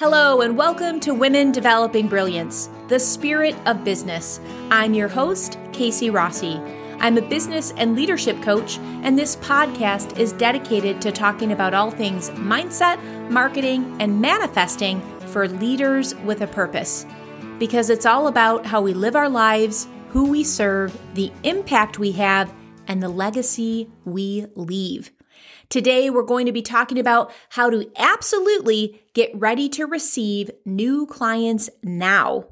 Hello, and welcome to Women Developing Brilliance, the spirit of business. I'm your host, Casey Rossi. I'm a business and leadership coach, and this podcast is dedicated to talking about all things mindset, marketing, and manifesting for leaders with a purpose. Because it's all about how we live our lives, who we serve, the impact we have, and the legacy we leave. Today, we're going to be talking about how to absolutely get ready to receive new clients now.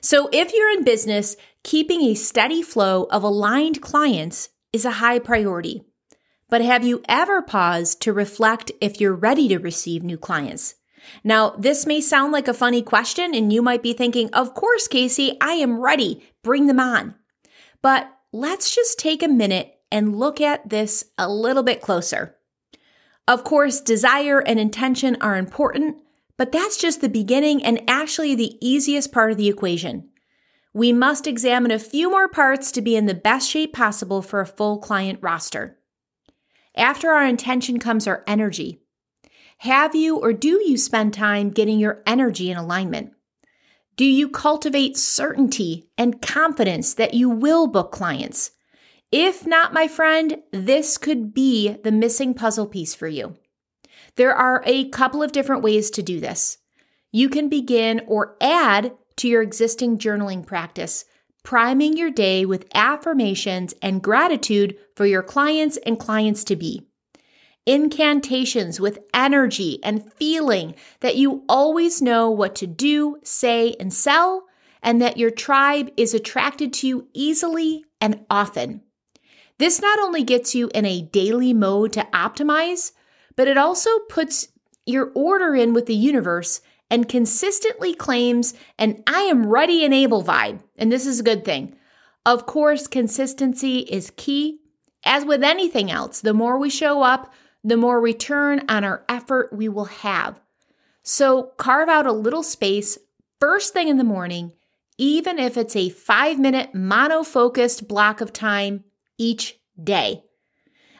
So, if you're in business, keeping a steady flow of aligned clients is a high priority. But have you ever paused to reflect if you're ready to receive new clients? Now, this may sound like a funny question, and you might be thinking, Of course, Casey, I am ready. Bring them on. But let's just take a minute and look at this a little bit closer. Of course, desire and intention are important, but that's just the beginning and actually the easiest part of the equation. We must examine a few more parts to be in the best shape possible for a full client roster. After our intention comes our energy. Have you or do you spend time getting your energy in alignment? Do you cultivate certainty and confidence that you will book clients? If not, my friend, this could be the missing puzzle piece for you. There are a couple of different ways to do this. You can begin or add to your existing journaling practice, priming your day with affirmations and gratitude for your clients and clients to be. Incantations with energy and feeling that you always know what to do, say, and sell, and that your tribe is attracted to you easily and often. This not only gets you in a daily mode to optimize, but it also puts your order in with the universe and consistently claims an I am ready and able vibe. And this is a good thing. Of course, consistency is key. As with anything else, the more we show up, the more return on our effort we will have. So carve out a little space first thing in the morning, even if it's a five minute mono focused block of time each day.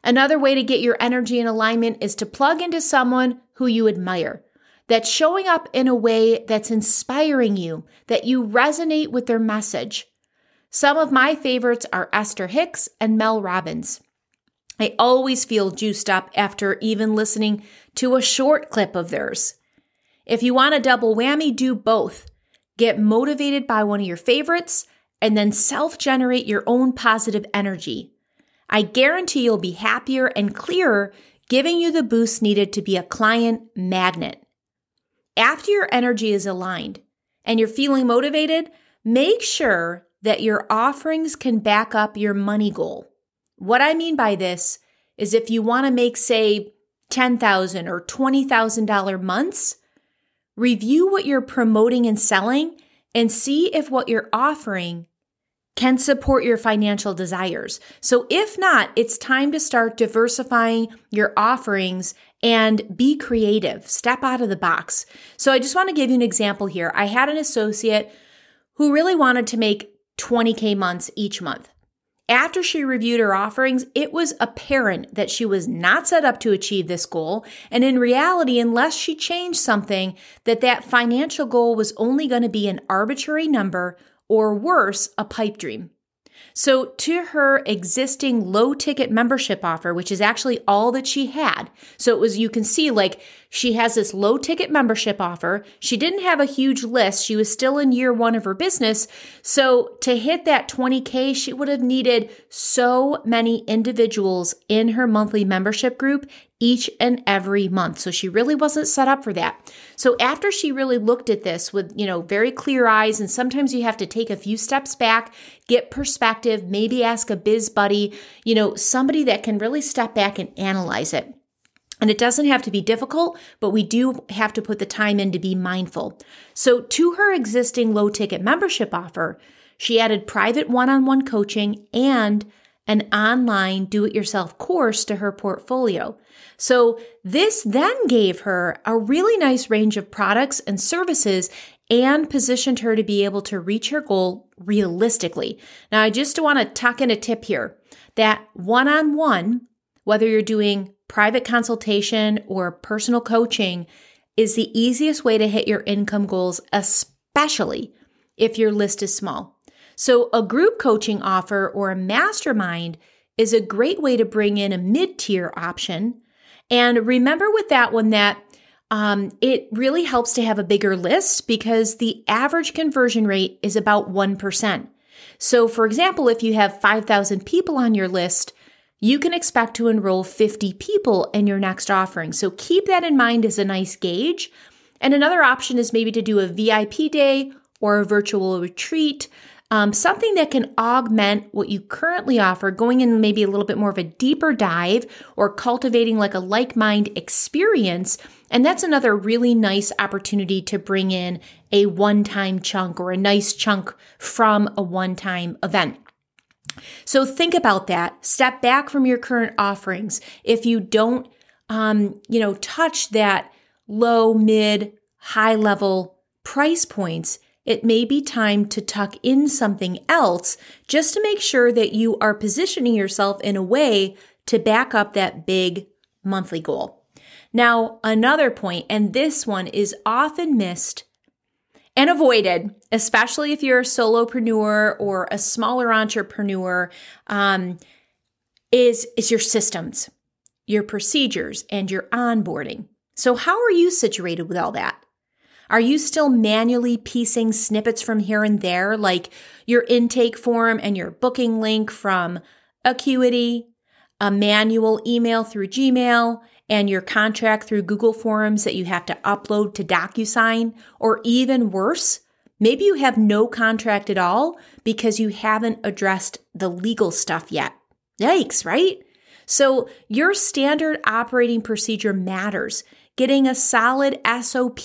Another way to get your energy in alignment is to plug into someone who you admire, that's showing up in a way that's inspiring you, that you resonate with their message. Some of my favorites are Esther Hicks and Mel Robbins. I always feel juiced up after even listening to a short clip of theirs. If you want a double whammy, do both. Get motivated by one of your favorites and then self generate your own positive energy. I guarantee you'll be happier and clearer, giving you the boost needed to be a client magnet. After your energy is aligned and you're feeling motivated, make sure that your offerings can back up your money goal. What I mean by this is if you want to make, say, 10,000 or $20,000 months, review what you're promoting and selling and see if what you're offering can support your financial desires. So if not, it's time to start diversifying your offerings and be creative. Step out of the box. So I just want to give you an example here. I had an associate who really wanted to make 20K months each month. After she reviewed her offerings, it was apparent that she was not set up to achieve this goal. And in reality, unless she changed something, that that financial goal was only going to be an arbitrary number or worse, a pipe dream. So, to her existing low ticket membership offer, which is actually all that she had. So, it was, you can see, like, she has this low ticket membership offer. She didn't have a huge list. She was still in year one of her business. So, to hit that 20K, she would have needed so many individuals in her monthly membership group each and every month. So she really wasn't set up for that. So after she really looked at this with, you know, very clear eyes and sometimes you have to take a few steps back, get perspective, maybe ask a biz buddy, you know, somebody that can really step back and analyze it. And it doesn't have to be difficult, but we do have to put the time in to be mindful. So to her existing low ticket membership offer, she added private one on one coaching and an online do it yourself course to her portfolio. So this then gave her a really nice range of products and services and positioned her to be able to reach her goal realistically. Now, I just want to tuck in a tip here that one on one, whether you're doing private consultation or personal coaching, is the easiest way to hit your income goals, especially if your list is small. So, a group coaching offer or a mastermind is a great way to bring in a mid tier option. And remember with that one that um, it really helps to have a bigger list because the average conversion rate is about 1%. So, for example, if you have 5,000 people on your list, you can expect to enroll 50 people in your next offering. So, keep that in mind as a nice gauge. And another option is maybe to do a VIP day or a virtual retreat um, something that can augment what you currently offer, going in maybe a little bit more of a deeper dive or cultivating like a like mind experience. And that's another really nice opportunity to bring in a one time chunk or a nice chunk from a one time event. So think about that. Step back from your current offerings. If you don't, um, you know, touch that low, mid, high level price points, it may be time to tuck in something else just to make sure that you are positioning yourself in a way to back up that big monthly goal. Now, another point, and this one is often missed and avoided, especially if you're a solopreneur or a smaller entrepreneur, um, is, is your systems, your procedures, and your onboarding. So, how are you situated with all that? Are you still manually piecing snippets from here and there, like your intake form and your booking link from Acuity, a manual email through Gmail, and your contract through Google Forms that you have to upload to DocuSign? Or even worse, maybe you have no contract at all because you haven't addressed the legal stuff yet. Yikes, right? So, your standard operating procedure matters getting a solid SOP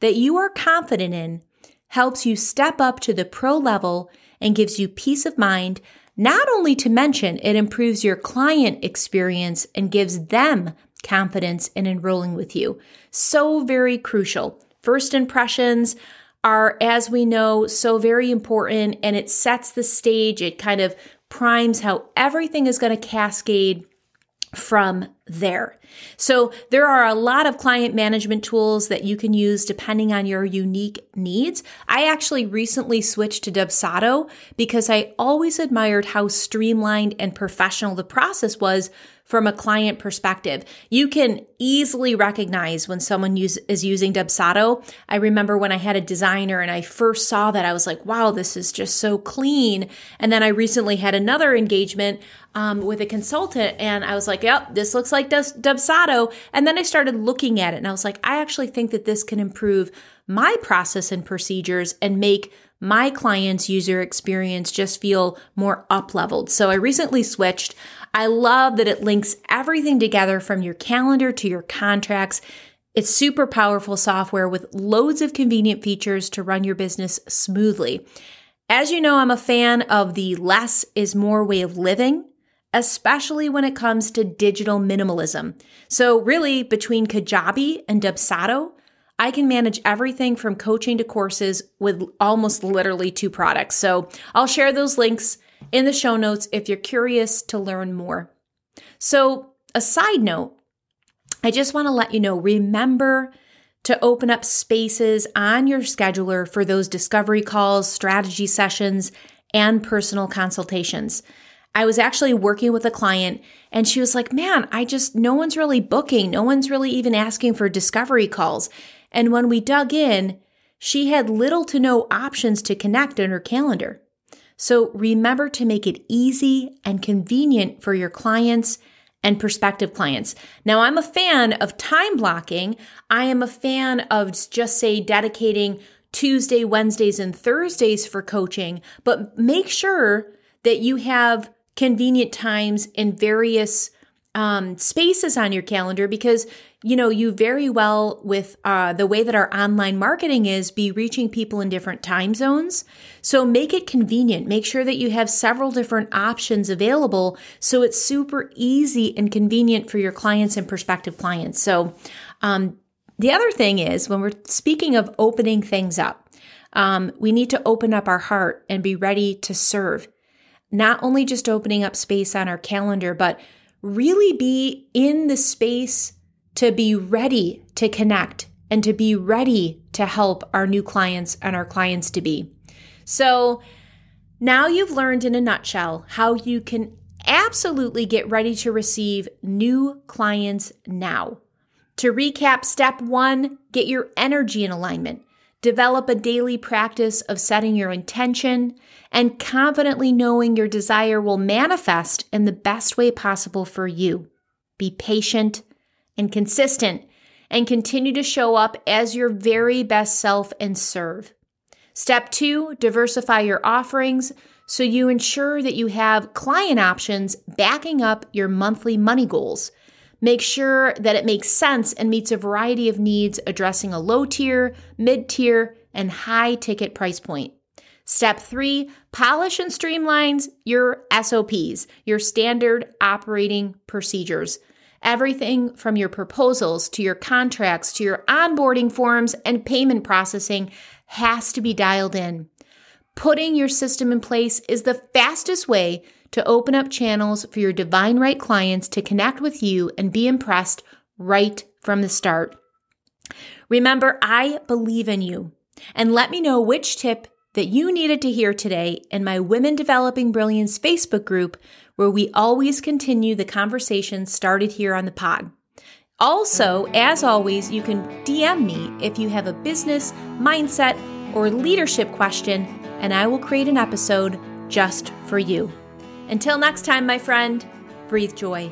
that you are confident in helps you step up to the pro level and gives you peace of mind. Not only to mention, it improves your client experience and gives them confidence in enrolling with you. So very crucial. First impressions are, as we know, so very important and it sets the stage. It kind of primes how everything is going to cascade from there. So there are a lot of client management tools that you can use depending on your unique needs. I actually recently switched to Dubsado because I always admired how streamlined and professional the process was from a client perspective. You can easily recognize when someone use, is using Dubsado. I remember when I had a designer and I first saw that, I was like, wow, this is just so clean. And then I recently had another engagement um, with a consultant and I was like, yep, this looks like Dubsado. And then I started looking at it and I was like, I actually think that this can improve my process and procedures and make my client's user experience just feel more up leveled. So I recently switched. I love that it links everything together from your calendar to your contracts. It's super powerful software with loads of convenient features to run your business smoothly. As you know, I'm a fan of the less is more way of living, especially when it comes to digital minimalism. So, really, between Kajabi and Dubsado, I can manage everything from coaching to courses with almost literally two products. So I'll share those links in the show notes if you're curious to learn more. So, a side note, I just want to let you know remember to open up spaces on your scheduler for those discovery calls, strategy sessions, and personal consultations. I was actually working with a client and she was like, Man, I just, no one's really booking. No one's really even asking for discovery calls. And when we dug in, she had little to no options to connect in her calendar. So remember to make it easy and convenient for your clients and prospective clients. Now, I'm a fan of time blocking. I am a fan of just say dedicating Tuesday, Wednesdays, and Thursdays for coaching, but make sure that you have convenient times in various um, spaces on your calendar because you know you very well with uh, the way that our online marketing is be reaching people in different time zones. So make it convenient. Make sure that you have several different options available so it's super easy and convenient for your clients and prospective clients. So um, the other thing is when we're speaking of opening things up um, we need to open up our heart and be ready to serve. Not only just opening up space on our calendar but really be in the space to be ready to connect and to be ready to help our new clients and our clients to be. So now you've learned in a nutshell how you can absolutely get ready to receive new clients now. To recap, step one, get your energy in alignment. Develop a daily practice of setting your intention and confidently knowing your desire will manifest in the best way possible for you. Be patient and consistent and continue to show up as your very best self and serve. Step two, diversify your offerings so you ensure that you have client options backing up your monthly money goals. Make sure that it makes sense and meets a variety of needs, addressing a low tier, mid tier, and high ticket price point. Step three, polish and streamlines your SOPs, your standard operating procedures. Everything from your proposals to your contracts to your onboarding forms and payment processing has to be dialed in. Putting your system in place is the fastest way to open up channels for your divine right clients to connect with you and be impressed right from the start. Remember, I believe in you. And let me know which tip that you needed to hear today in my Women Developing Brilliance Facebook group, where we always continue the conversation started here on the pod. Also, as always, you can DM me if you have a business, mindset, or leadership question, and I will create an episode just for you. Until next time, my friend, breathe joy.